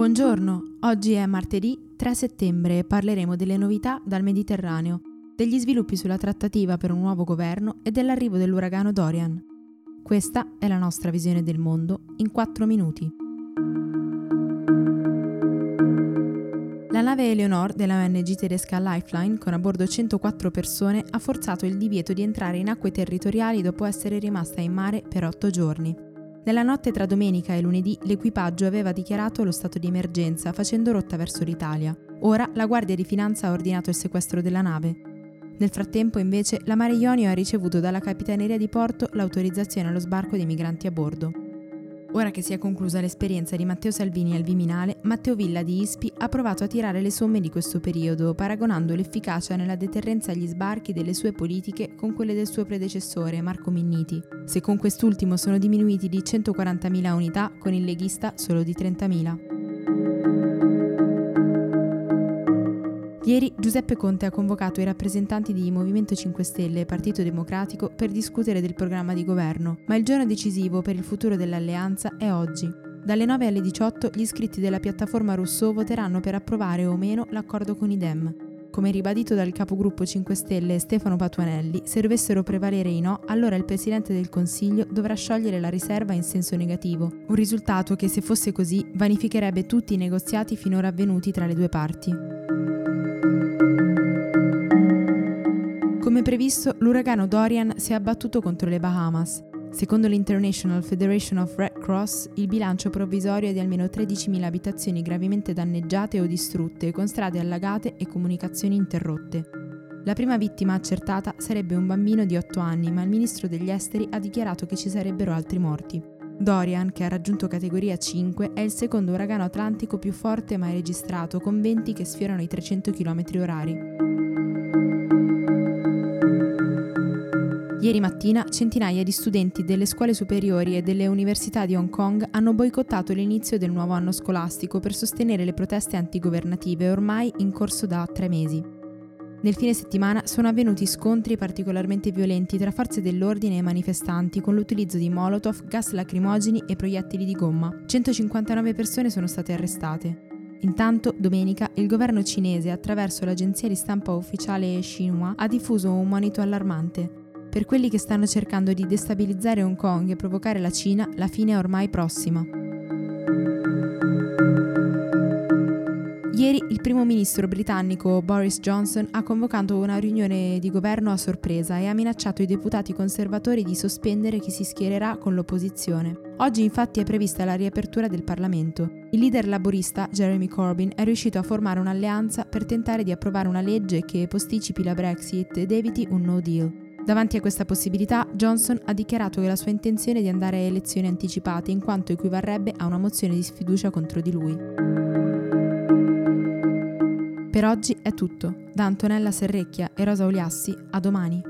Buongiorno, oggi è martedì 3 settembre e parleremo delle novità dal Mediterraneo, degli sviluppi sulla trattativa per un nuovo governo e dell'arrivo dell'uragano Dorian. Questa è la nostra visione del mondo in 4 minuti. La nave Eleonore della ONG tedesca Lifeline, con a bordo 104 persone, ha forzato il divieto di entrare in acque territoriali dopo essere rimasta in mare per 8 giorni. Nella notte tra domenica e lunedì l'equipaggio aveva dichiarato lo stato di emergenza facendo rotta verso l'Italia. Ora la Guardia di Finanza ha ordinato il sequestro della nave. Nel frattempo, invece, la Mare Ionio ha ricevuto dalla Capitaneria di Porto l'autorizzazione allo sbarco dei migranti a bordo. Ora che si è conclusa l'esperienza di Matteo Salvini al Viminale, Matteo Villa di Ispi ha provato a tirare le somme di questo periodo, paragonando l'efficacia nella deterrenza agli sbarchi delle sue politiche con quelle del suo predecessore, Marco Minniti. Se con quest'ultimo sono diminuiti di 140.000 unità, con il leghista solo di 30.000. Ieri Giuseppe Conte ha convocato i rappresentanti di Movimento 5 Stelle e Partito Democratico per discutere del programma di governo, ma il giorno decisivo per il futuro dell'alleanza è oggi. Dalle 9 alle 18 gli iscritti della piattaforma Rousseau voteranno per approvare o meno l'accordo con i Dem. Come ribadito dal capogruppo 5 Stelle Stefano Patuanelli, se dovessero prevalere i no, allora il Presidente del Consiglio dovrà sciogliere la riserva in senso negativo, un risultato che se fosse così vanificherebbe tutti i negoziati finora avvenuti tra le due parti. Come previsto, l'uragano Dorian si è abbattuto contro le Bahamas. Secondo l'International Federation of Red Cross, il bilancio provvisorio è di almeno 13.000 abitazioni gravemente danneggiate o distrutte, con strade allagate e comunicazioni interrotte. La prima vittima accertata sarebbe un bambino di 8 anni, ma il ministro degli esteri ha dichiarato che ci sarebbero altri morti. Dorian, che ha raggiunto categoria 5, è il secondo uragano atlantico più forte mai registrato, con venti che sfiorano i 300 km/h. Ieri mattina centinaia di studenti delle scuole superiori e delle università di Hong Kong hanno boicottato l'inizio del nuovo anno scolastico per sostenere le proteste antigovernative ormai in corso da tre mesi. Nel fine settimana sono avvenuti scontri particolarmente violenti tra forze dell'ordine e manifestanti con l'utilizzo di molotov, gas lacrimogeni e proiettili di gomma. 159 persone sono state arrestate. Intanto, domenica, il governo cinese, attraverso l'agenzia di stampa ufficiale Xinhua, ha diffuso un monito allarmante. Per quelli che stanno cercando di destabilizzare Hong Kong e provocare la Cina, la fine è ormai prossima. Ieri il primo ministro britannico Boris Johnson ha convocato una riunione di governo a sorpresa e ha minacciato i deputati conservatori di sospendere chi si schiererà con l'opposizione. Oggi infatti è prevista la riapertura del Parlamento. Il leader laborista Jeremy Corbyn è riuscito a formare un'alleanza per tentare di approvare una legge che posticipi la Brexit ed eviti un no deal. Davanti a questa possibilità, Johnson ha dichiarato che la sua intenzione è di andare a elezioni anticipate in quanto equivarrebbe a una mozione di sfiducia contro di lui. Per oggi è tutto. Da Antonella Serrecchia e Rosa Oliassi, a domani.